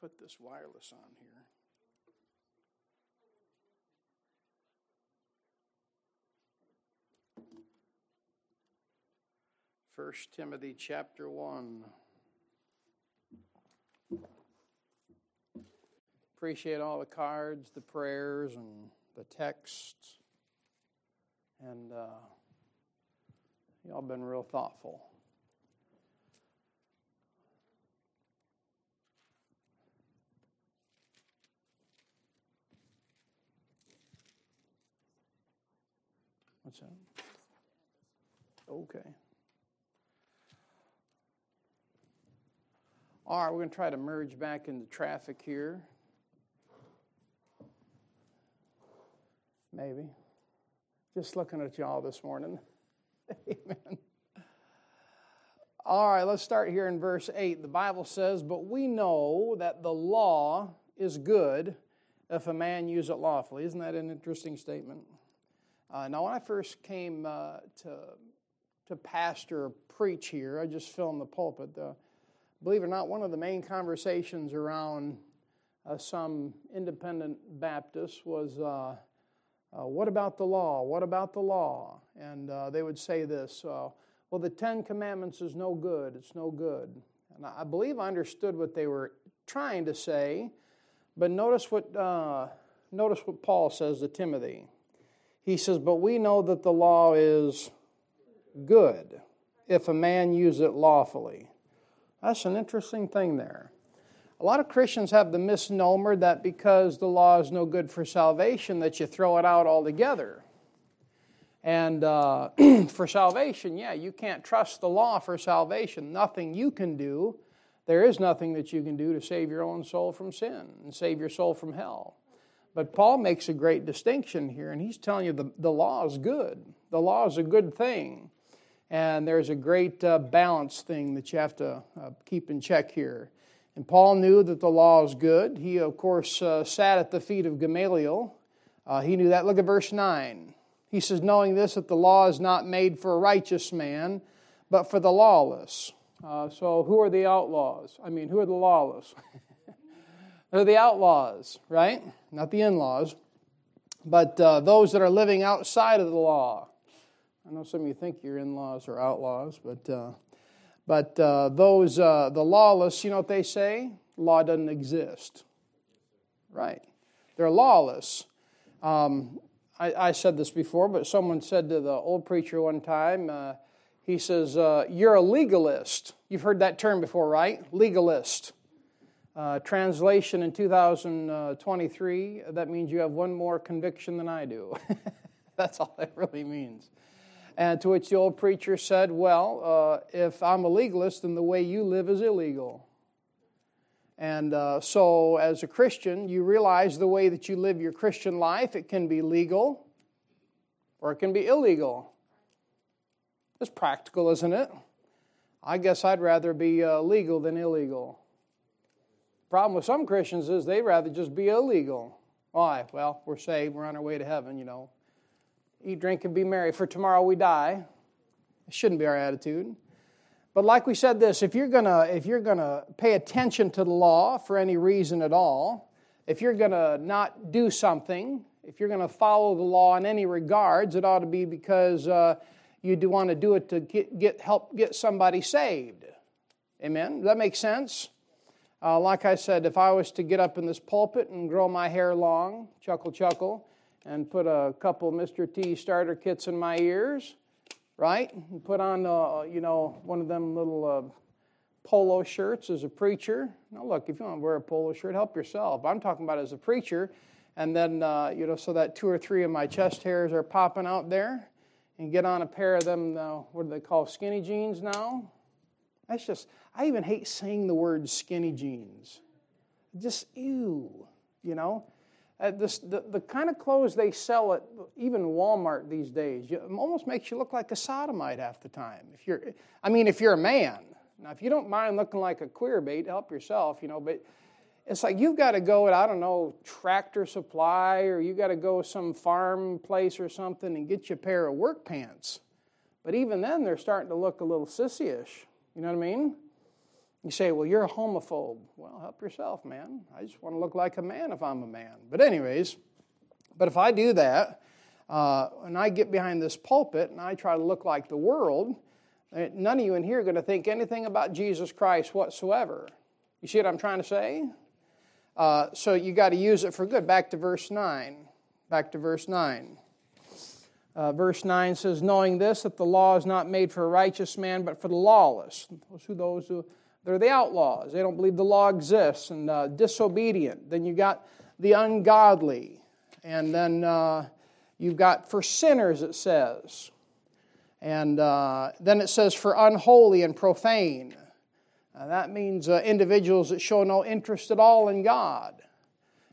put this wireless on here. First Timothy chapter 1. Appreciate all the cards, the prayers, and the texts. And uh, y'all been real thoughtful. Okay. All right, we're going to try to merge back into traffic here. Maybe. Just looking at y'all this morning. Amen. All right, let's start here in verse 8. The Bible says, But we know that the law is good if a man use it lawfully. Isn't that an interesting statement? Uh, now, when I first came uh, to, to pastor preach here, I just fill in the pulpit. Uh, believe it or not, one of the main conversations around uh, some independent Baptists was uh, uh, what about the law? What about the law? And they would say this well, the Ten Commandments is no good. It's no good. And I believe I understood what they were trying to say, but notice what, notice what Paul says to Timothy. He says, But we know that the law is good if a man use it lawfully. That's an interesting thing there. A lot of Christians have the misnomer that because the law is no good for salvation, that you throw it out altogether. And uh, for salvation, yeah, you can't trust the law for salvation. Nothing you can do. There is nothing that you can do to save your own soul from sin and save your soul from hell. But Paul makes a great distinction here, and he's telling you the, the law is good. The law is a good thing. And there's a great uh, balance thing that you have to uh, keep in check here. And Paul knew that the law is good. He, of course, uh, sat at the feet of Gamaliel. Uh, he knew that. Look at verse 9. He says, Knowing this, that the law is not made for a righteous man, but for the lawless. Uh, so, who are the outlaws? I mean, who are the lawless? They're the outlaws, right? Not the in laws, but uh, those that are living outside of the law. I know some of you think your in laws are outlaws, but, uh, but uh, those, uh, the lawless, you know what they say? Law doesn't exist. Right. They're lawless. Um, I, I, said this before, but someone said to the old preacher one time, uh, he says, uh, You're a legalist. You've heard that term before, right? Legalist. Uh, translation in 2023, that means you have one more conviction than I do. That's all that really means. And to which the old preacher said, Well, uh, if I'm a legalist, then the way you live is illegal. And uh, so, as a Christian, you realize the way that you live your Christian life, it can be legal or it can be illegal. It's practical, isn't it? I guess I'd rather be uh, legal than illegal. Problem with some Christians is they'd rather just be illegal. Why? Well, we're saved, we're on our way to heaven, you know. Eat, drink, and be merry, for tomorrow we die. It shouldn't be our attitude. But like we said this, if you're gonna if you're gonna pay attention to the law for any reason at all, if you're gonna not do something, if you're gonna follow the law in any regards, it ought to be because uh, you do want to do it to get, get help get somebody saved. Amen. Does that make sense? Uh, like I said, if I was to get up in this pulpit and grow my hair long, chuckle, chuckle, and put a couple Mr. T starter kits in my ears, right? And put on, uh, you know, one of them little uh, polo shirts as a preacher. Now, look, if you want to wear a polo shirt, help yourself. I'm talking about as a preacher. And then, uh, you know, so that two or three of my chest hairs are popping out there. And get on a pair of them, uh, what do they call skinny jeans now? That's just, I even hate saying the word skinny jeans. Just, ew, you know? Uh, this, the, the kind of clothes they sell at even Walmart these days you, almost makes you look like a sodomite half the time. If you're, I mean, if you're a man. Now, if you don't mind looking like a queer bait, help yourself, you know, but it's like you've got to go at, I don't know, tractor supply or you got to go some farm place or something and get you a pair of work pants. But even then, they're starting to look a little sissyish. You know what I mean? You say, well, you're a homophobe. Well, help yourself, man. I just want to look like a man if I'm a man. But, anyways, but if I do that, uh, and I get behind this pulpit and I try to look like the world, eh, none of you in here are going to think anything about Jesus Christ whatsoever. You see what I'm trying to say? Uh, so you got to use it for good. Back to verse 9. Back to verse 9. Uh, verse 9 says, Knowing this, that the law is not made for a righteous man, but for the lawless. Those who, those who they're the outlaws. They don't believe the law exists and uh, disobedient. Then you got the ungodly. And then uh, you've got for sinners, it says. And uh, then it says for unholy and profane. that means uh, individuals that show no interest at all in God.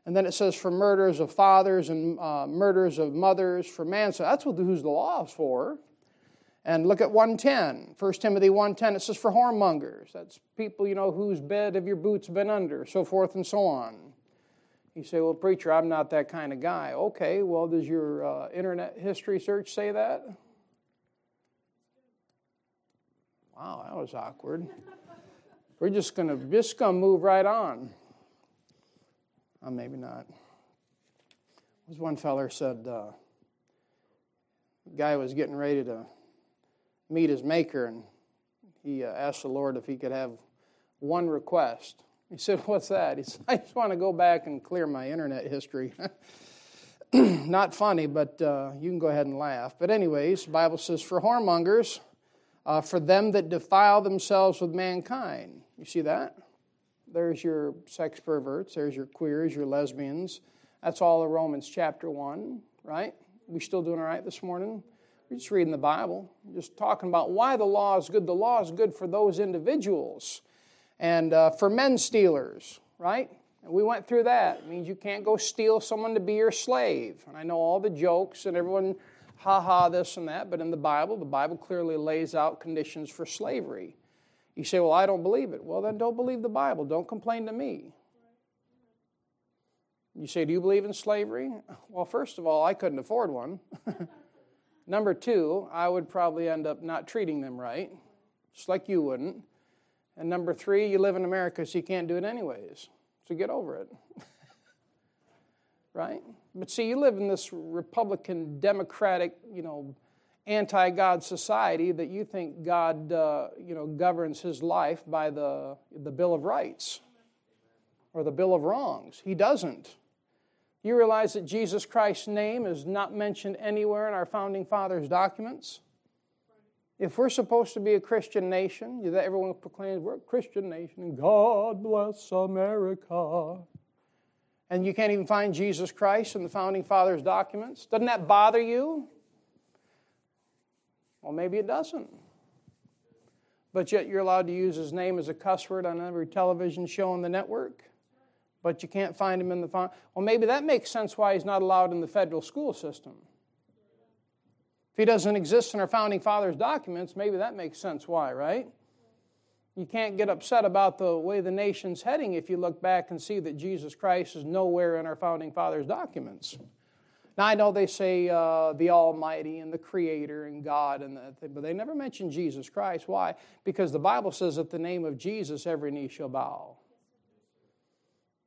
And then it says for murders of fathers and uh, murders of mothers, for manslaughter. That's what who's the law is for. And look at 110, 1 Timothy 1.10, it says for whoremongers. That's people, you know, whose bed have your boots been under, so forth and so on. You say, well, preacher, I'm not that kind of guy. Okay, well, does your uh, internet history search say that? Wow, that was awkward. We're just gonna just gonna move right on. Uh, maybe not. As one feller said, uh, guy was getting ready to meet his maker, and he uh, asked the Lord if he could have one request. He said, What's that? He said, I just want to go back and clear my internet history. Not funny, but uh, you can go ahead and laugh. But, anyways, the Bible says, For whoremongers, uh, for them that defile themselves with mankind. You see that? There's your sex perverts, there's your queers, your lesbians. That's all of Romans chapter 1, right? We still doing all right this morning? We're just reading the Bible, just talking about why the law is good. The law is good for those individuals and uh, for men stealers, right? And we went through that. It means you can't go steal someone to be your slave. And I know all the jokes and everyone, ha ha, this and that, but in the Bible, the Bible clearly lays out conditions for slavery. You say, Well, I don't believe it. Well, then don't believe the Bible. Don't complain to me. You say, Do you believe in slavery? Well, first of all, I couldn't afford one. Number two, I would probably end up not treating them right, just like you wouldn't. And number three, you live in America, so you can't do it anyways. So get over it. right? But see, you live in this Republican, Democratic, you know, anti-God society that you think God, uh, you know, governs his life by the, the Bill of Rights or the Bill of Wrongs. He doesn't. You realize that Jesus Christ's name is not mentioned anywhere in our founding fathers' documents? If we're supposed to be a Christian nation, everyone proclaims we're a Christian nation, and God bless America. And you can't even find Jesus Christ in the founding fathers' documents. Doesn't that bother you? Well, maybe it doesn't. But yet you're allowed to use his name as a cuss word on every television show on the network. But you can't find him in the. Well, maybe that makes sense why he's not allowed in the federal school system. If he doesn't exist in our founding fathers' documents, maybe that makes sense why, right? You can't get upset about the way the nation's heading if you look back and see that Jesus Christ is nowhere in our founding fathers' documents. Now, I know they say uh, the Almighty and the Creator and God, and thing, but they never mention Jesus Christ. Why? Because the Bible says at the name of Jesus, every knee shall bow.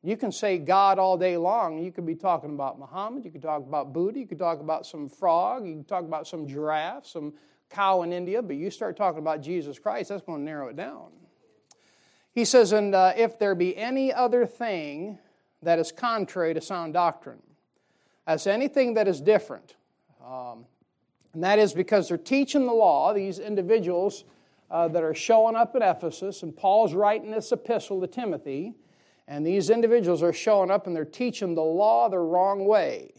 You can say God all day long. You could be talking about Muhammad. You could talk about Buddha. You could talk about some frog. You could talk about some giraffe, some cow in India. But you start talking about Jesus Christ, that's going to narrow it down. He says, And uh, if there be any other thing that is contrary to sound doctrine, as anything that is different. Um, and that is because they're teaching the law, these individuals uh, that are showing up at Ephesus, and Paul's writing this epistle to Timothy, and these individuals are showing up and they're teaching the law the wrong way.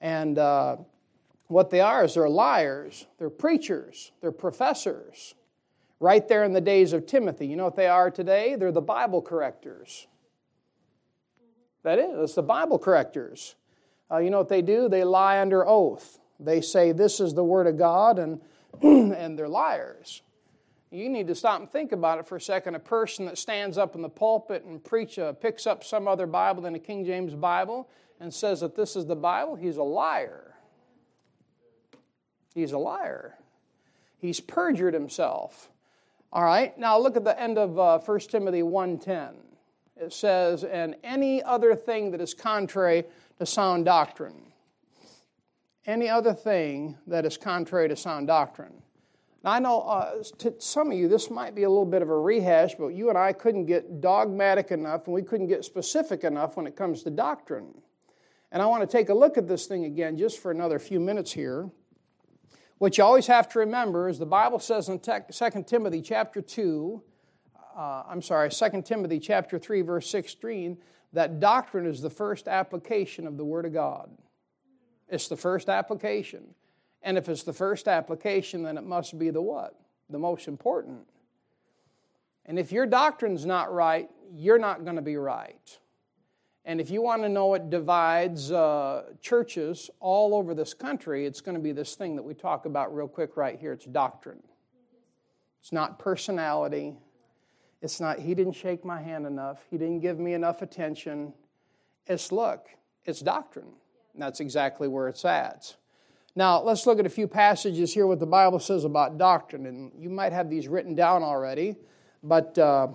And uh, what they are is they're liars, they're preachers, they're professors. Right there in the days of Timothy. You know what they are today? They're the Bible correctors. That is, it's the Bible correctors uh, you know what they do? They lie under oath. They say this is the Word of God, and, and they're liars. You need to stop and think about it for a second. A person that stands up in the pulpit and preach, uh, picks up some other Bible than a King James Bible and says that this is the Bible, he's a liar. He's a liar. He's perjured himself. All right, now look at the end of uh, 1 Timothy 1.10. It says, and any other thing that is contrary to sound doctrine. Any other thing that is contrary to sound doctrine. Now, I know uh, to some of you this might be a little bit of a rehash, but you and I couldn't get dogmatic enough and we couldn't get specific enough when it comes to doctrine. And I want to take a look at this thing again just for another few minutes here. What you always have to remember is the Bible says in 2 Timothy chapter 2, uh, I'm sorry, 2 Timothy chapter 3, verse 16, that doctrine is the first application of the Word of God. It's the first application. And if it's the first application, then it must be the what? The most important. And if your doctrine's not right, you're not going to be right. And if you want to know what divides uh, churches all over this country, it's going to be this thing that we talk about real quick right here. It's doctrine. It's not personality. It's not, he didn't shake my hand enough. He didn't give me enough attention. It's, look, it's doctrine. And that's exactly where it's at. Now, let's look at a few passages here, what the Bible says about doctrine. And you might have these written down already, but. Uh,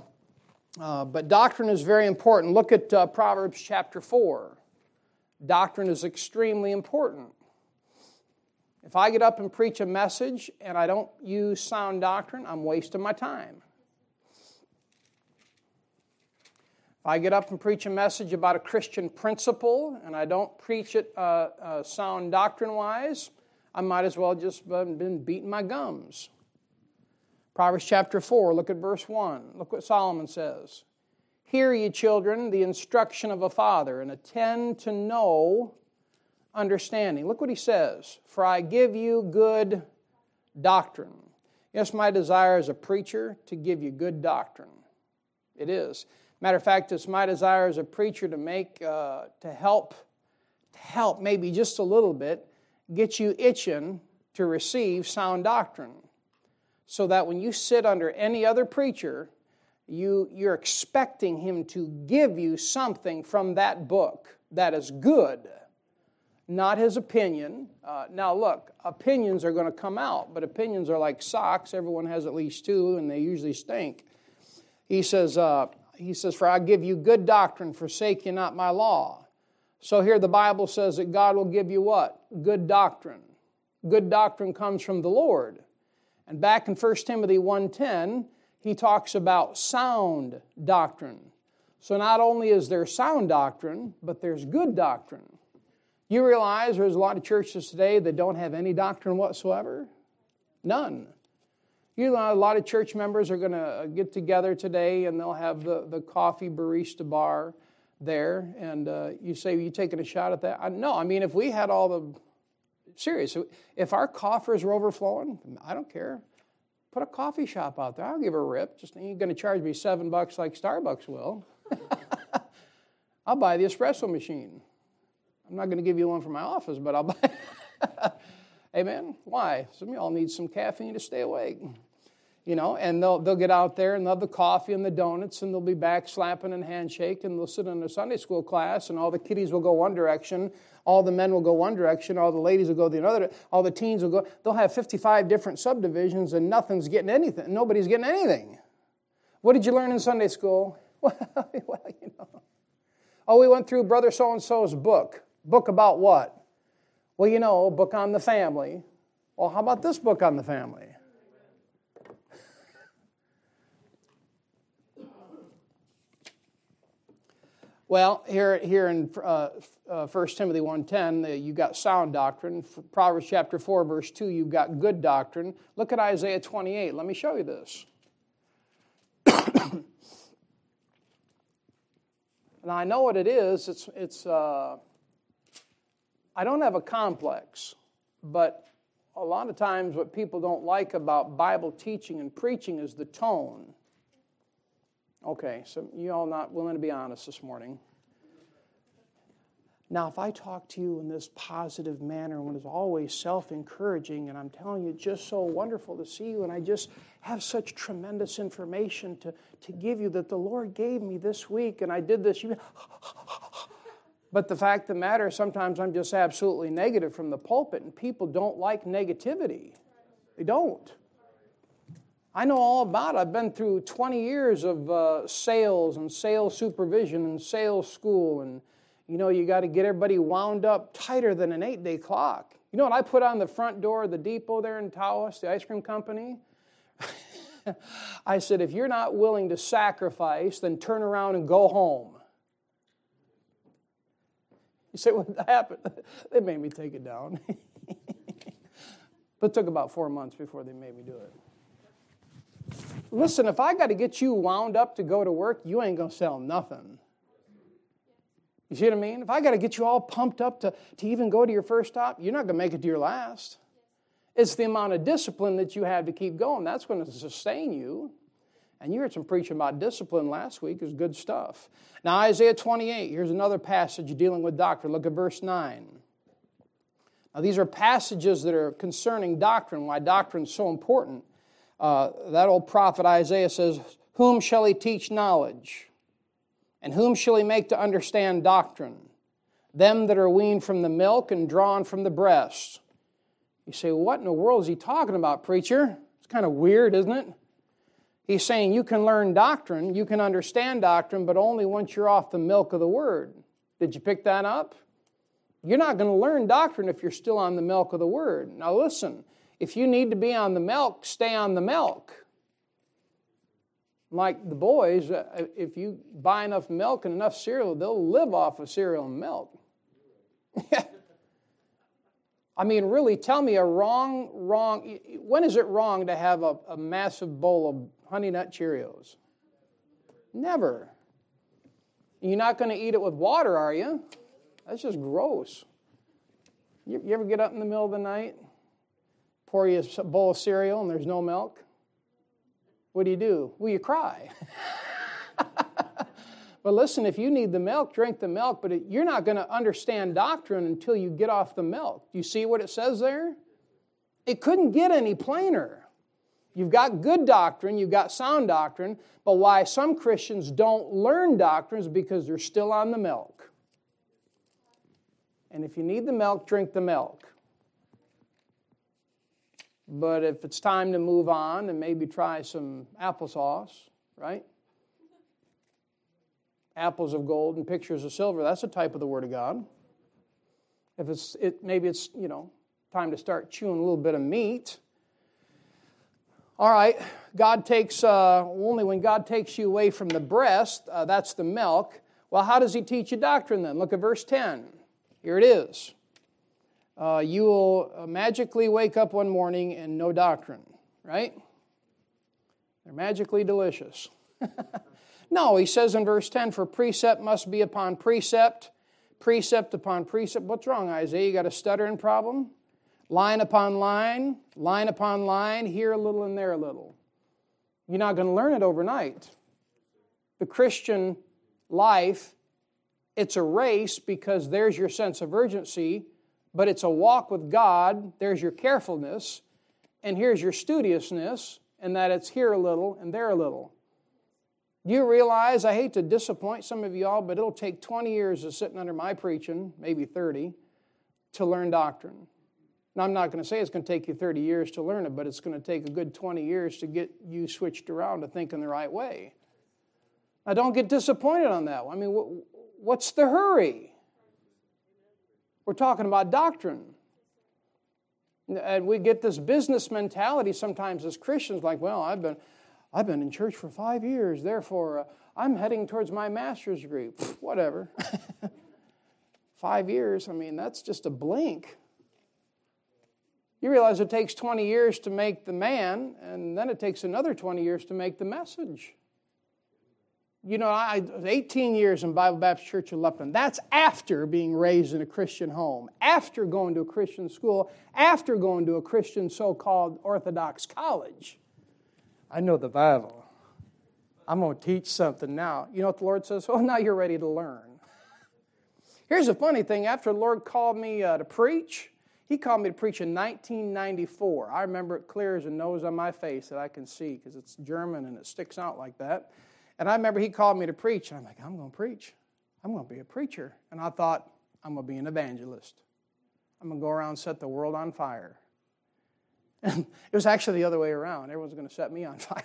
uh, but doctrine is very important. Look at uh, Proverbs chapter 4. Doctrine is extremely important. If I get up and preach a message and I don't use sound doctrine, I'm wasting my time. If I get up and preach a message about a Christian principle and I don't preach it uh, uh sound doctrine wise, I might as well just been beating my gums. Proverbs chapter 4, look at verse 1. Look what Solomon says. Hear, ye children, the instruction of a father, and attend to know understanding. Look what he says. For I give you good doctrine. Yes, my desire as a preacher to give you good doctrine. It is. Matter of fact, it's my desire as a preacher to make, uh, to help, to help maybe just a little bit, get you itching to receive sound doctrine so that when you sit under any other preacher, you, you're expecting him to give you something from that book that is good, not his opinion. Uh, now, look, opinions are going to come out, but opinions are like socks. Everyone has at least two, and they usually stink. He says, uh, he says, For I give you good doctrine, forsake you not my law. So here the Bible says that God will give you what? Good doctrine. Good doctrine comes from the Lord. And back in 1 Timothy 1:10, he talks about sound doctrine. So not only is there sound doctrine, but there's good doctrine. You realize there's a lot of churches today that don't have any doctrine whatsoever? None. You know, a lot of church members are going to get together today and they'll have the, the coffee barista bar there. And uh, you say, you taking a shot at that? I, no, I mean, if we had all the serious. If our coffers were overflowing, I don't care. Put a coffee shop out there. I'll give a rip. Just ain't going to charge me seven bucks like Starbucks will. I'll buy the espresso machine. I'm not going to give you one for my office, but I'll buy. Amen. Why? Some of y'all need some caffeine to stay awake you know, and they'll, they'll get out there and they'll have the coffee and the donuts and they'll be back slapping and handshake and they'll sit in a Sunday school class and all the kiddies will go one direction, all the men will go one direction, all the ladies will go the other, all the teens will go. They'll have 55 different subdivisions and nothing's getting anything. Nobody's getting anything. What did you learn in Sunday school? well, you know. Oh, we went through Brother so and so's book. Book about what? Well, you know, book on the family. Well, how about this book on the family? Well, here, here in uh, uh, 1 Timothy 1.10, uh, you've got sound doctrine. Proverbs chapter 4, verse 2, you've got good doctrine. Look at Isaiah 28. Let me show you this. and I know what it is. It's, it's uh, I don't have a complex, but a lot of times what people don't like about Bible teaching and preaching is the tone. Okay, so you all not willing to be honest this morning. Now, if I talk to you in this positive manner, when it's always self encouraging, and I'm telling you, it's just so wonderful to see you, and I just have such tremendous information to, to give you that the Lord gave me this week, and I did this. But the fact of the matter, sometimes I'm just absolutely negative from the pulpit, and people don't like negativity. They don't. I know all about it. I've been through 20 years of uh, sales and sales supervision and sales school. And, you know, you got to get everybody wound up tighter than an eight day clock. You know what I put on the front door of the depot there in Tawas, the ice cream company? I said, if you're not willing to sacrifice, then turn around and go home. You say, what happened? they made me take it down. but it took about four months before they made me do it. Listen, if I got to get you wound up to go to work, you ain't going to sell nothing. You see what I mean? If I got to get you all pumped up to, to even go to your first stop, you're not going to make it to your last. It's the amount of discipline that you have to keep going. That's going to sustain you. And you heard some preaching about discipline last week. Is good stuff. Now, Isaiah 28, here's another passage dealing with doctrine. Look at verse 9. Now, these are passages that are concerning doctrine, why doctrine is so important. Uh, that old prophet Isaiah says, Whom shall he teach knowledge? And whom shall he make to understand doctrine? Them that are weaned from the milk and drawn from the breast. You say, What in the world is he talking about, preacher? It's kind of weird, isn't it? He's saying you can learn doctrine, you can understand doctrine, but only once you're off the milk of the word. Did you pick that up? You're not going to learn doctrine if you're still on the milk of the word. Now, listen, if you need to be on the milk, stay on the milk. Like the boys, uh, if you buy enough milk and enough cereal, they'll live off of cereal and milk. I mean, really, tell me a wrong, wrong. When is it wrong to have a, a massive bowl of Honey Nut Cheerios? Never. You're not going to eat it with water, are you? That's just gross. You, you ever get up in the middle of the night pour you a bowl of cereal and there's no milk, what do you do? Well, you cry. but listen, if you need the milk, drink the milk, but it, you're not going to understand doctrine until you get off the milk. Do you see what it says there? It couldn't get any plainer. You've got good doctrine, you've got sound doctrine, but why some Christians don't learn doctrine is because they're still on the milk. And if you need the milk, drink the milk. But if it's time to move on and maybe try some applesauce, right? Apples of gold and pictures of silver, that's a type of the Word of God. If it's, it, maybe it's, you know, time to start chewing a little bit of meat. All right, God takes, uh, only when God takes you away from the breast, uh, that's the milk. Well, how does He teach you doctrine then? Look at verse 10. Here it is uh, you will uh, magically wake up one morning and no doctrine, right? They're magically delicious. no, he says in verse 10 for precept must be upon precept, precept upon precept. What's wrong, Isaiah? You got a stuttering problem? Line upon line, line upon line, here a little and there a little. You're not going to learn it overnight. The Christian life, it's a race because there's your sense of urgency but it's a walk with God. There's your carefulness, and here's your studiousness, and that it's here a little and there a little. Do you realize, I hate to disappoint some of y'all, but it'll take 20 years of sitting under my preaching, maybe 30, to learn doctrine. Now, I'm not going to say it's going to take you 30 years to learn it, but it's going to take a good 20 years to get you switched around to thinking the right way. Now, don't get disappointed on that. I mean, what's the hurry? We're talking about doctrine. And we get this business mentality sometimes as Christians, like, well, I've been, I've been in church for five years, therefore uh, I'm heading towards my master's degree. whatever. five years, I mean, that's just a blink. You realize it takes 20 years to make the man, and then it takes another 20 years to make the message you know, I 18 years in Bible Baptist Church of Lupton. That's after being raised in a Christian home, after going to a Christian school, after going to a Christian so-called Orthodox college. I know the Bible. I'm going to teach something now. You know what the Lord says? Oh, now you're ready to learn. Here's the funny thing. After the Lord called me uh, to preach, He called me to preach in 1994. I remember it clear as a nose on my face that I can see because it's German and it sticks out like that. And I remember he called me to preach, and I'm like, I'm going to preach. I'm going to be a preacher. And I thought, I'm going to be an evangelist. I'm going to go around and set the world on fire. And it was actually the other way around. Everyone's going to set me on fire.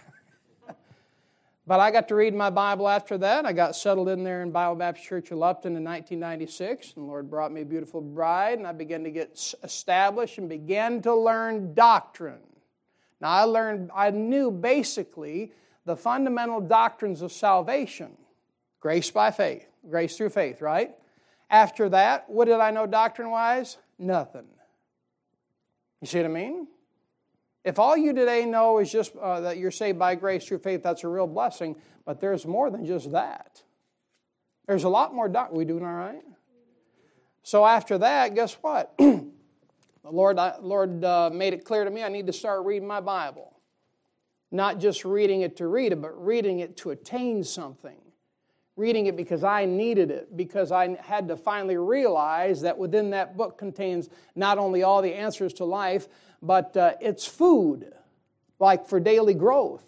but I got to read my Bible after that. I got settled in there in Bible Baptist Church of Lupton in 1996. And the Lord brought me a beautiful bride, and I began to get established and began to learn doctrine. Now, I learned, I knew basically the fundamental doctrines of salvation grace by faith, grace through faith, right? After that, what did I know doctrine wise? Nothing. You see what I mean? If all you today know is just uh, that you're saved by grace through faith, that's a real blessing. But there's more than just that. There's a lot more. doctrine. we doing all right? So after that, guess what? the Lord, I, Lord uh, made it clear to me I need to start reading my Bible. Not just reading it to read it, but reading it to attain something reading it because I needed it, because I had to finally realize that within that book contains not only all the answers to life, but uh, it's food, like for daily growth.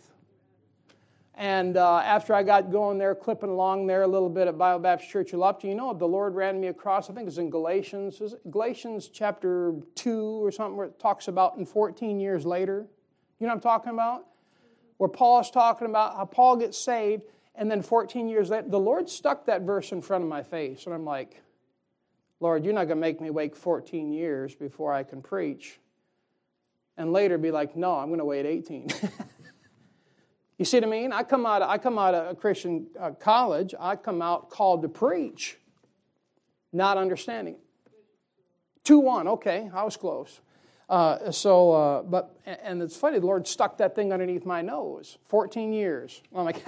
And uh, after I got going there, clipping along there a little bit at Bible Baptist Church of Lupton, you know, the Lord ran me across, I think it's in Galatians, is Galatians chapter 2 or something, where it talks about in 14 years later. You know what I'm talking about? Where Paul is talking about how Paul gets saved and then 14 years later, the Lord stuck that verse in front of my face. And I'm like, Lord, you're not going to make me wait 14 years before I can preach. And later be like, no, I'm going to wait 18. you see what I mean? I come out, I come out of a Christian uh, college, I come out called to preach, not understanding. 2 1, okay, I was close. Uh, so, uh, but, and it's funny, the Lord stuck that thing underneath my nose. 14 years. I'm like,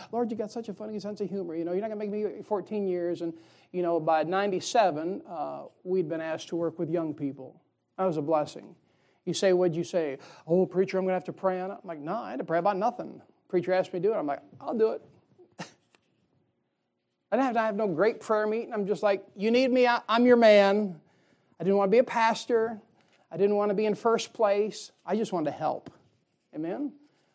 Lord, you got such a funny sense of humor. You know, you're not going to make me 14 years. And, you know, by 97, uh, we'd been asked to work with young people. That was a blessing. You say, what'd you say? Oh, preacher, I'm going to have to pray on it. I'm like, no, I had to pray about nothing. Preacher asked me to do it. I'm like, I'll do it. I didn't have to have no great prayer meeting. I'm just like, you need me, I'm your man. I didn't want to be a pastor. I didn't want to be in first place. I just wanted to help. Amen?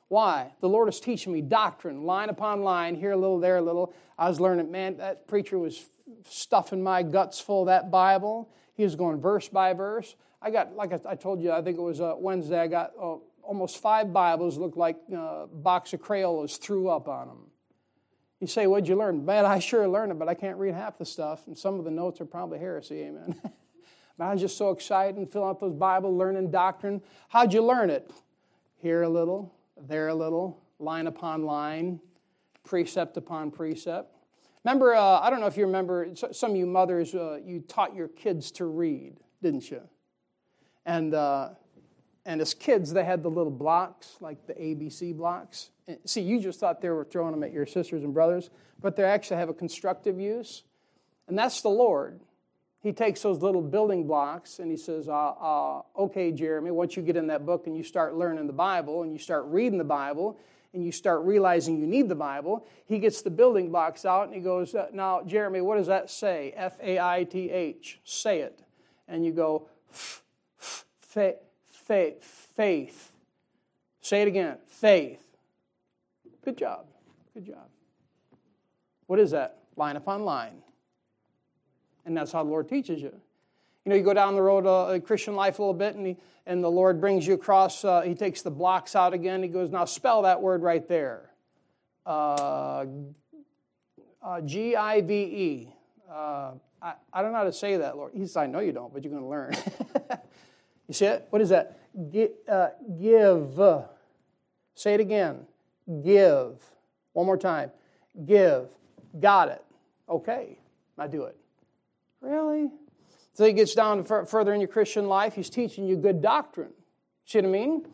Why? The Lord is teaching me doctrine, line upon line, here a little, there a little. I was learning, man, that preacher was stuffing my guts full of that Bible. He was going verse by verse. I got, like I told you, I think it was uh, Wednesday, I got uh, almost five Bibles, looked like uh, a box of Crayolas threw up on them. You say, What'd you learn? Man, I sure learned it, but I can't read half the stuff, and some of the notes are probably heresy, amen. I was just so excited and filling out those Bible, learning doctrine. How'd you learn it? Here a little, there a little, line upon line, precept upon precept. Remember, uh, I don't know if you remember, some of you mothers, uh, you taught your kids to read, didn't you? And, uh, and as kids, they had the little blocks, like the ABC blocks. See, you just thought they were throwing them at your sisters and brothers, but they actually have a constructive use. And that's the Lord he takes those little building blocks and he says, uh, uh, Okay, Jeremy, once you get in that book and you start learning the Bible and you start reading the Bible and you start realizing you need the Bible, he gets the building blocks out and he goes, uh, Now, Jeremy, what does that say? F A I T H. Say it. And you go, faith. Say it again, faith. Good job. Good job. What is that? Line upon line. And that's how the Lord teaches you. You know, you go down the road of uh, Christian life a little bit, and, he, and the Lord brings you across, uh, He takes the blocks out again. He goes, Now spell that word right there uh, uh, G I V E. Uh, don't know how to say that, Lord. He says, I know you don't, but you're going to learn. you see it? What is that? Uh, give. Say it again. Give. One more time. Give. Got it. Okay. I do it. Really? So he gets down further in your Christian life, he's teaching you good doctrine. See what I mean?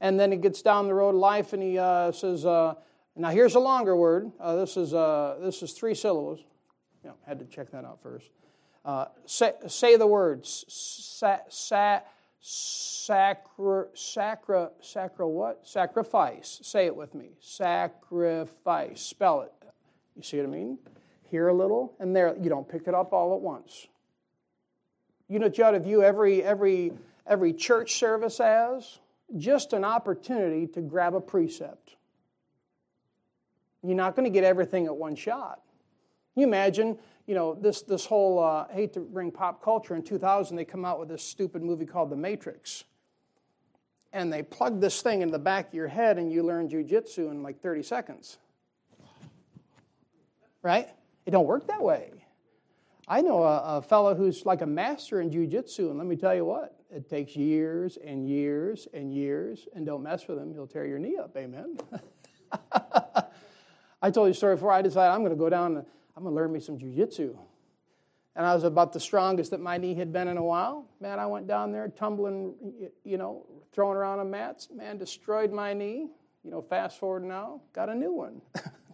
And then he gets down the road of life and he uh, says, uh, now here's a longer word. Uh, this, is, uh, this is three syllables. You had to check that out first. Uh, say, say the words. Sa, sa, sacra, sacra, sacra what? Sacrifice. Say it with me. Sacrifice. Spell it. You see what I mean? Here a little and there. You don't pick it up all at once. You know, you ought to view every, every, every church service as just an opportunity to grab a precept. You're not going to get everything at one shot. You imagine, you know, this, this whole, uh, hate to bring pop culture, in 2000 they come out with this stupid movie called The Matrix. and they plug this thing in the back of your head and you learn jujitsu in like 30 seconds. Right? It don't work that way. I know a, a fellow who's like a master in jujitsu, and let me tell you what, it takes years and years and years, and don't mess with him, he'll tear your knee up. Amen. I told you a story before. I decided I'm going to go down and I'm going to learn me some jujitsu and I was about the strongest that my knee had been in a while. Man, I went down there tumbling, you know, throwing around on mats. Man, destroyed my knee. You know, fast forward now, got a new one.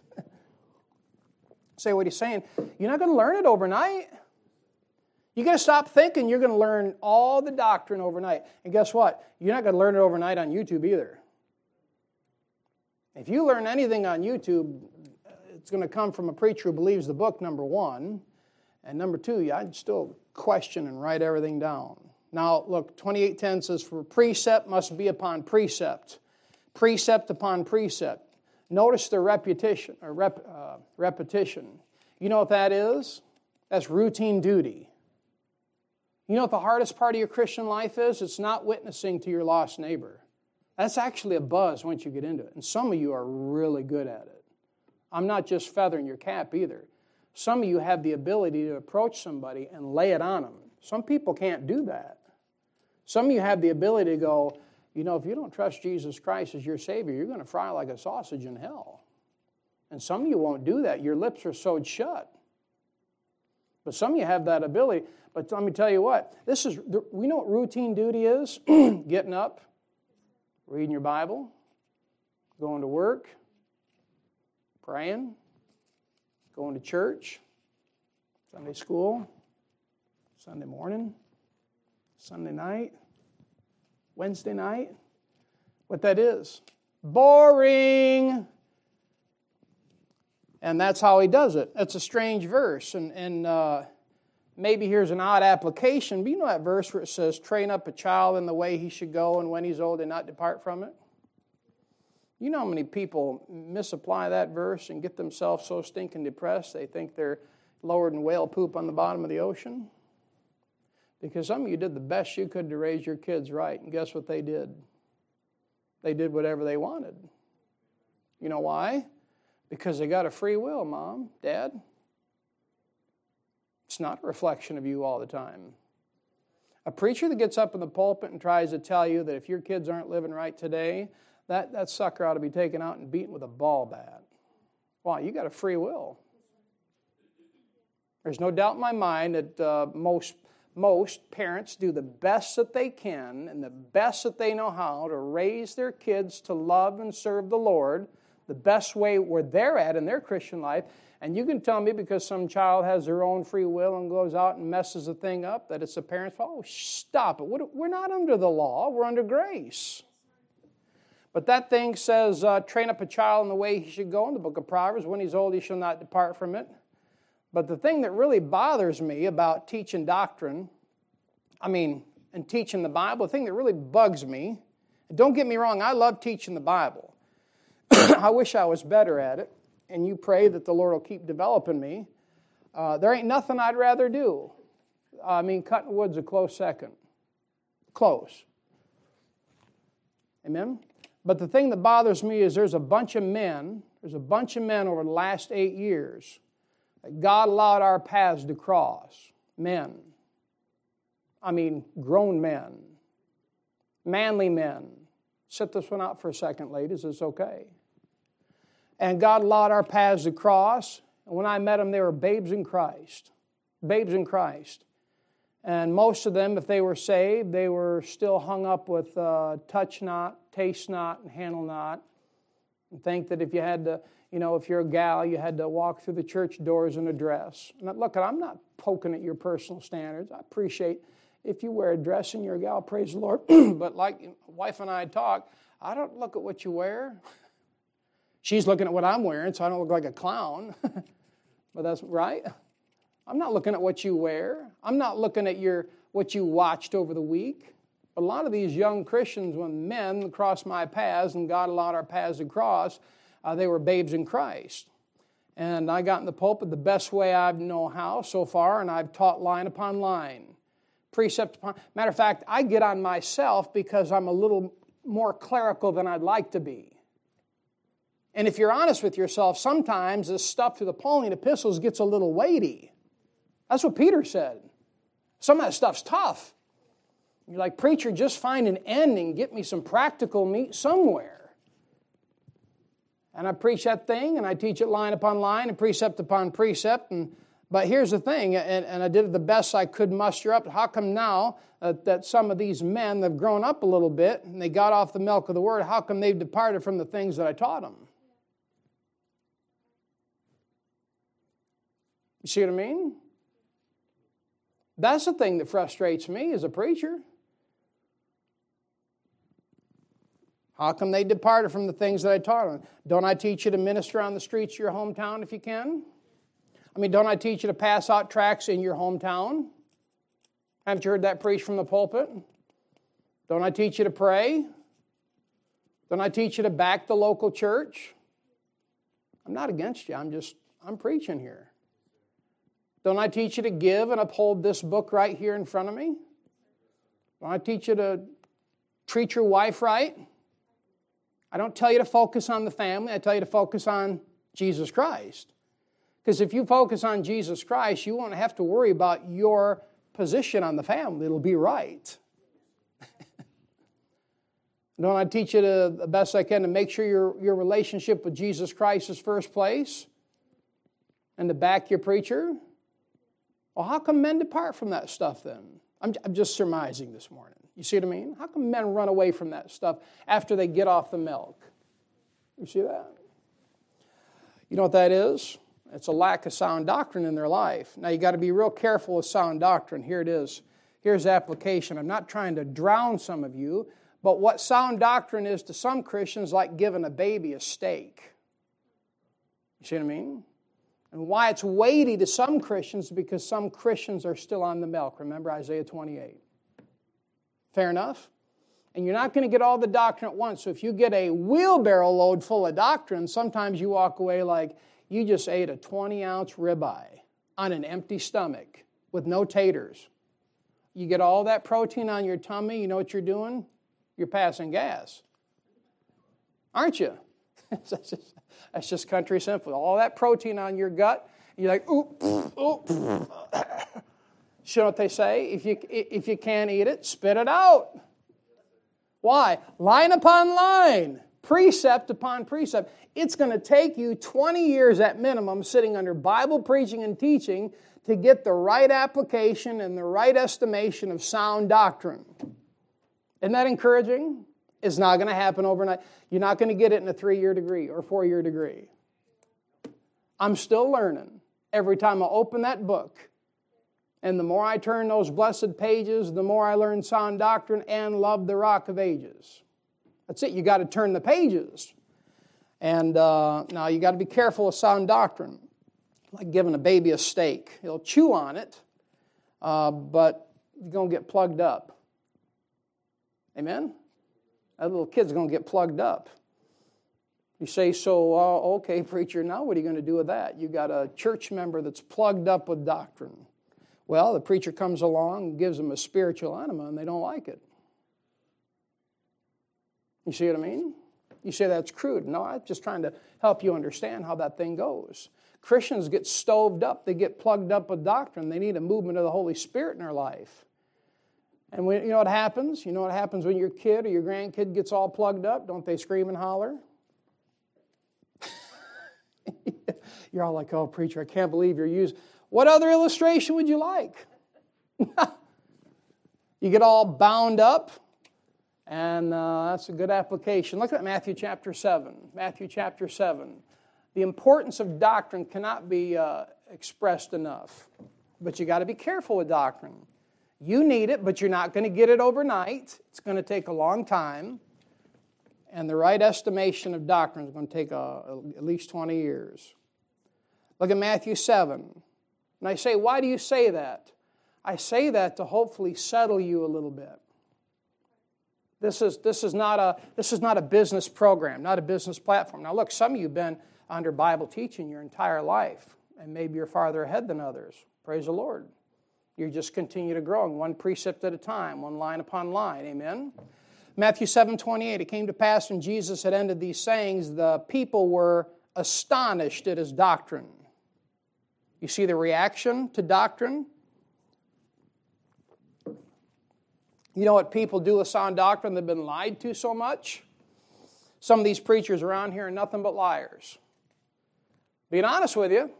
Say what he's saying. You're not going to learn it overnight. You got to stop thinking you're going to learn all the doctrine overnight. And guess what? You're not going to learn it overnight on YouTube either. If you learn anything on YouTube, it's going to come from a preacher who believes the book, number one. And number two, I'd still question and write everything down. Now, look, 2810 says, For precept must be upon precept, precept upon precept. Notice the repetition, or rep, uh, repetition. You know what that is? That's routine duty. You know what the hardest part of your Christian life is? It's not witnessing to your lost neighbor. That's actually a buzz once you get into it. And some of you are really good at it. I'm not just feathering your cap either. Some of you have the ability to approach somebody and lay it on them. Some people can't do that. Some of you have the ability to go, you know, if you don't trust Jesus Christ as your Savior, you're going to fry like a sausage in hell. And some of you won't do that. Your lips are sewed shut. But some of you have that ability. But let me tell you what, this is, we know what routine duty is getting up, reading your Bible, going to work, praying, going to church, Sunday school, Sunday morning, Sunday night, Wednesday night. What that is boring. And that's how he does it. It's a strange verse. And, and uh, maybe here's an odd application, but you know that verse where it says, train up a child in the way he should go, and when he's old, and not depart from it? You know how many people misapply that verse and get themselves so stinking depressed they think they're lower than whale poop on the bottom of the ocean? Because some of you did the best you could to raise your kids right, and guess what they did? They did whatever they wanted. You know why? Because they got a free will, mom, dad. It's not a reflection of you all the time. A preacher that gets up in the pulpit and tries to tell you that if your kids aren't living right today, that, that sucker ought to be taken out and beaten with a ball bat. Why? You got a free will. There's no doubt in my mind that uh, most, most parents do the best that they can and the best that they know how to raise their kids to love and serve the Lord the best way where they're at in their Christian life. And you can tell me because some child has their own free will and goes out and messes the thing up that it's the parents' fault. Oh, stop it. We're not under the law, we're under grace. But that thing says, uh, train up a child in the way he should go in the book of Proverbs. When he's old, he shall not depart from it. But the thing that really bothers me about teaching doctrine, I mean, and teaching the Bible, the thing that really bugs me, don't get me wrong, I love teaching the Bible. I wish I was better at it, and you pray that the Lord will keep developing me. Uh, there ain't nothing I'd rather do. I mean, cutting wood's a close second. Close. Amen? But the thing that bothers me is there's a bunch of men, there's a bunch of men over the last eight years God allowed our paths to cross. Men. I mean, grown men, manly men. Sit this one out for a second, ladies, it's okay. And God allowed our paths to cross. And when I met them, they were babes in Christ. Babes in Christ. And most of them, if they were saved, they were still hung up with uh, touch not, taste not, and handle not. And think that if you had to, you know, if you're a gal, you had to walk through the church doors in a dress. And look, I'm not poking at your personal standards. I appreciate if you wear a dress and you're a gal, praise the Lord. but like wife and I talk, I don't look at what you wear. She's looking at what I'm wearing, so I don't look like a clown. but that's right. I'm not looking at what you wear. I'm not looking at your what you watched over the week. But a lot of these young Christians, when men cross my paths and God allowed our paths to cross, uh, they were babes in Christ. And I got in the pulpit the best way I know how so far, and I've taught line upon line, precept upon. Matter of fact, I get on myself because I'm a little more clerical than I'd like to be. And if you're honest with yourself, sometimes this stuff through the Pauline epistles gets a little weighty. That's what Peter said. Some of that stuff's tough. You're like, preacher, just find an ending, get me some practical meat somewhere. And I preach that thing, and I teach it line upon line and precept upon precept. And but here's the thing, and, and I did the best I could muster up. How come now uh, that some of these men have grown up a little bit and they got off the milk of the word? How come they've departed from the things that I taught them? You see what I mean? That's the thing that frustrates me as a preacher. How come they departed from the things that I taught them? Don't I teach you to minister on the streets of your hometown if you can? I mean, don't I teach you to pass out tracts in your hometown? Haven't you heard that preached from the pulpit? Don't I teach you to pray? Don't I teach you to back the local church? I'm not against you. I'm just, I'm preaching here. Don't I teach you to give and uphold this book right here in front of me? Don't I teach you to treat your wife right? I don't tell you to focus on the family, I tell you to focus on Jesus Christ. Because if you focus on Jesus Christ, you won't have to worry about your position on the family. It'll be right. Don't I teach you to, the best I can to make sure your, your relationship with Jesus Christ is first place? And to back your preacher? Well, how come men depart from that stuff then? I'm, I'm just surmising this morning. You see what I mean? How come men run away from that stuff after they get off the milk? You see that? You know what that is? It's a lack of sound doctrine in their life. Now, you got to be real careful with sound doctrine. Here it is. Here's application. I'm not trying to drown some of you, but what sound doctrine is to some Christians like giving a baby a steak. You see what I mean? And why it's weighty to some Christians because some Christians are still on the milk. Remember Isaiah 28. Fair enough? And you're not going to get all the doctrine at once. So if you get a wheelbarrow load full of doctrine, sometimes you walk away like, you just ate a 20 ounce ribeye on an empty stomach with no taters. You get all that protein on your tummy, you know what you're doing? You're passing gas. Aren't you? that's, just, that's just country simple. All that protein on your gut, you're like, oop, oop. You know what they say? If you, if you can't eat it, spit it out. Why? Line upon line, precept upon precept. It's going to take you 20 years at minimum sitting under Bible preaching and teaching to get the right application and the right estimation of sound doctrine. Isn't that encouraging? It's not going to happen overnight. You're not going to get it in a three year degree or four year degree. I'm still learning every time I open that book. And the more I turn those blessed pages, the more I learn sound doctrine and love the rock of ages. That's it. You got to turn the pages. And uh, now you got to be careful with sound doctrine, like giving a baby a steak. He'll chew on it, uh, but you're going to get plugged up. Amen? That little kid's going to get plugged up. You say, so, uh, okay, preacher, now what are you going to do with that? You got a church member that's plugged up with doctrine. Well, the preacher comes along gives them a spiritual enema, and they don't like it. You see what I mean? You say that's crude. No, I'm just trying to help you understand how that thing goes. Christians get stoved up, they get plugged up with doctrine. They need a movement of the Holy Spirit in their life. And when, you know what happens? You know what happens when your kid or your grandkid gets all plugged up? Don't they scream and holler? you're all like, oh, preacher, I can't believe you're using. What other illustration would you like? you get all bound up and uh, that's a good application. Look at Matthew chapter 7. Matthew chapter 7. The importance of doctrine cannot be uh, expressed enough. But you got to be careful with doctrine. You need it, but you're not going to get it overnight. It's going to take a long time. And the right estimation of doctrine is going to take a, at least 20 years. Look at Matthew 7. And I say, why do you say that? I say that to hopefully settle you a little bit. This is, this, is not a, this is not a business program, not a business platform. Now, look, some of you have been under Bible teaching your entire life, and maybe you're farther ahead than others. Praise the Lord. You just continue to grow, one precept at a time, one line upon line. Amen? Matthew 7 28, it came to pass when Jesus had ended these sayings, the people were astonished at his doctrine. You see the reaction to doctrine? You know what people do with sound doctrine? They've been lied to so much. Some of these preachers around here are nothing but liars. Being honest with you,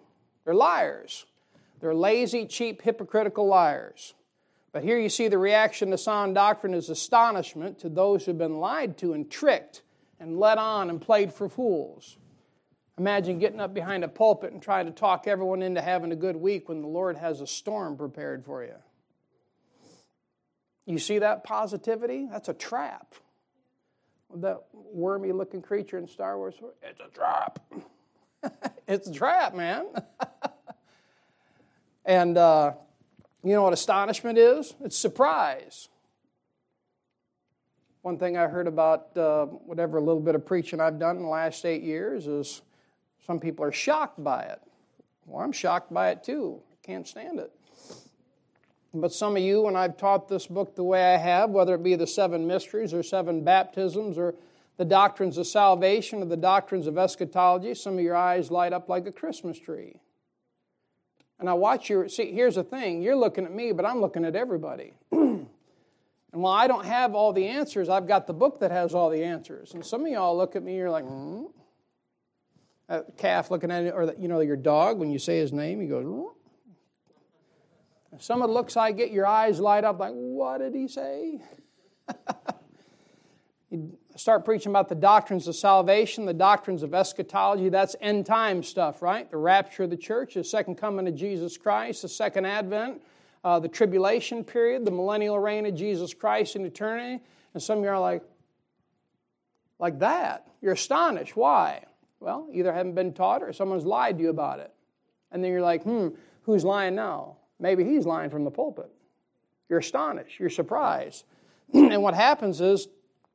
they're liars. They're lazy, cheap, hypocritical liars. But here you see the reaction to sound doctrine is astonishment to those who've been lied to and tricked and led on and played for fools. Imagine getting up behind a pulpit and trying to talk everyone into having a good week when the Lord has a storm prepared for you. You see that positivity? That's a trap. That wormy looking creature in Star Wars, it's a trap. it's a trap, man. and uh, you know what astonishment is? It's surprise. One thing I heard about uh, whatever little bit of preaching I've done in the last eight years is some people are shocked by it. Well, I'm shocked by it too. I can't stand it. But some of you, when I've taught this book the way I have, whether it be the seven mysteries or seven baptisms or the doctrines of salvation or the doctrines of eschatology, some of your eyes light up like a Christmas tree. And I watch you. See, here's the thing you're looking at me, but I'm looking at everybody. and while I don't have all the answers, I've got the book that has all the answers. And some of y'all look at me, you're like, hmm? Calf looking at it, or the, you know, your dog, when you say his name, he goes, hmm? Some of the looks I get, your eyes light up like, what did he say? You start preaching about the doctrines of salvation, the doctrines of eschatology. That's end time stuff, right? The rapture of the church, the second coming of Jesus Christ, the second advent, uh, the tribulation period, the millennial reign of Jesus Christ in eternity. And some of you are like, like that. You're astonished. Why? Well, either haven't been taught or someone's lied to you about it. And then you're like, hmm, who's lying now? Maybe he's lying from the pulpit. You're astonished. You're surprised. and what happens is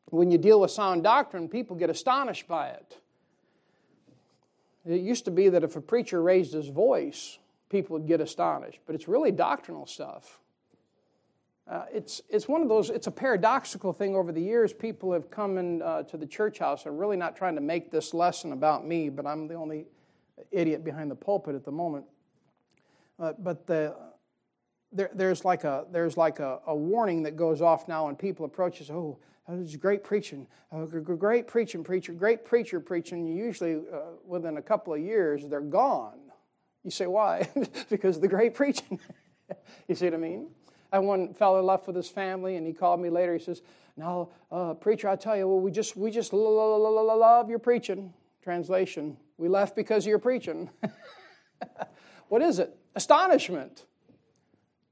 when you deal with sound doctrine, people get astonished by it. It used to be that if a preacher raised his voice, people would get astonished, but it's really doctrinal stuff. Uh, it's, it's one of those, it's a paradoxical thing over the years. People have come in, uh, to the church house. I'm really not trying to make this lesson about me, but I'm the only idiot behind the pulpit at the moment. Uh, but the, there, there's like, a, there's like a, a warning that goes off now when people approach us, oh, Oh, it's great preaching. Oh, great preaching, preacher. Great preacher preaching. Usually, uh, within a couple of years, they're gone. You say, why? because of the great preaching. you see what I mean? I one fellow left with his family, and he called me later. He says, "Now, uh, preacher, I tell you, well, we just we just love your preaching." Translation: We left because of your preaching. what is it? Astonishment.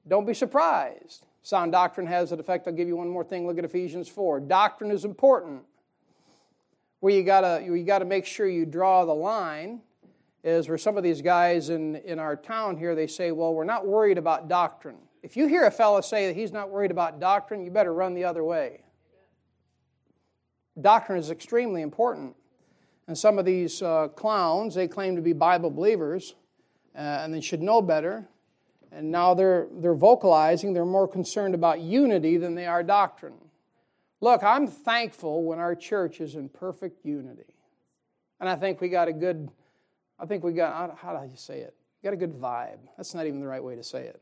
Don't be surprised. Sound doctrine has an effect. I'll give you one more thing. Look at Ephesians 4. Doctrine is important. Where you gotta you gotta make sure you draw the line is where some of these guys in, in our town here they say, well, we're not worried about doctrine. If you hear a fellow say that he's not worried about doctrine, you better run the other way. Doctrine is extremely important. And some of these uh, clowns, they claim to be Bible believers, uh, and they should know better. And now they're, they're vocalizing, they're more concerned about unity than they are doctrine. Look, I'm thankful when our church is in perfect unity. And I think we got a good, I think we got, how do you say it? We got a good vibe. That's not even the right way to say it.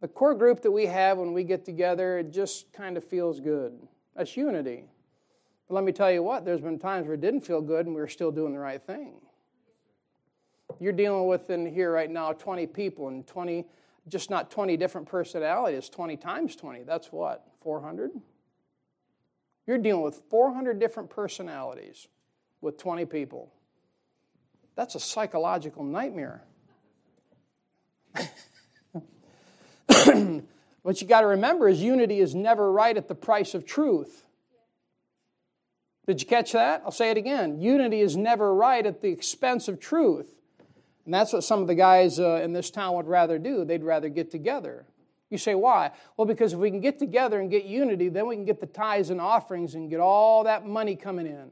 The core group that we have when we get together, it just kind of feels good. That's unity. But let me tell you what, there's been times where it didn't feel good and we were still doing the right thing. You're dealing with in here right now 20 people and 20, just not 20 different personalities, 20 times 20. That's what? 400? You're dealing with 400 different personalities with 20 people. That's a psychological nightmare. what you got to remember is unity is never right at the price of truth. Did you catch that? I'll say it again. Unity is never right at the expense of truth. And that's what some of the guys uh, in this town would rather do. They'd rather get together. You say, why? Well, because if we can get together and get unity, then we can get the tithes and offerings and get all that money coming in,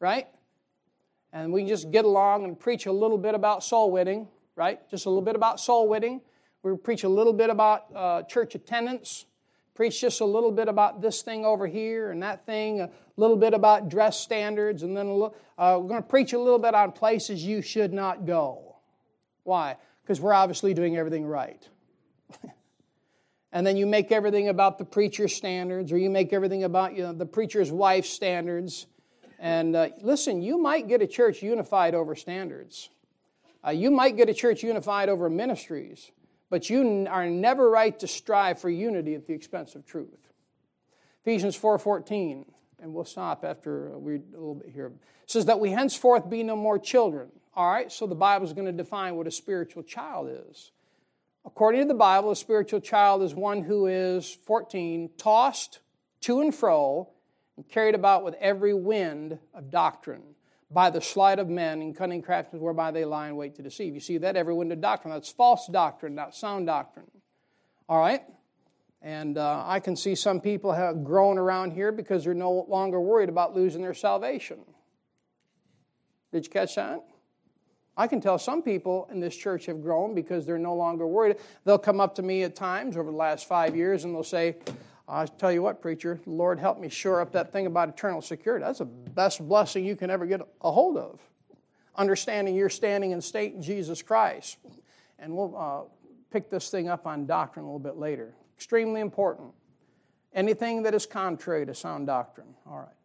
right? And we can just get along and preach a little bit about soul winning, right? Just a little bit about soul winning. We preach a little bit about uh, church attendance, preach just a little bit about this thing over here and that thing, a little bit about dress standards, and then little, uh, we're going to preach a little bit on places you should not go. Why? Because we're obviously doing everything right. and then you make everything about the preacher's standards, or you make everything about you know, the preacher's wife's standards. And uh, listen, you might get a church unified over standards. Uh, you might get a church unified over ministries but you are never right to strive for unity at the expense of truth. Ephesians 4:14, and we'll stop after uh, we read a little bit here. says that we henceforth be no more children. All right, so the Bible is going to define what a spiritual child is. According to the Bible, a spiritual child is one who is 14, tossed to and fro and carried about with every wind of doctrine by the sleight of men and cunning craftiness whereby they lie in wait to deceive. You see that every wind of doctrine. That's false doctrine, not sound doctrine. All right? And uh, I can see some people have grown around here because they're no longer worried about losing their salvation. Did you catch that? I can tell some people in this church have grown because they're no longer worried. They'll come up to me at times over the last five years and they'll say, I tell you what, preacher, Lord help me shore up that thing about eternal security. That's the best blessing you can ever get a hold of. Understanding your standing and state in Jesus Christ. And we'll uh, pick this thing up on doctrine a little bit later. Extremely important. Anything that is contrary to sound doctrine. All right.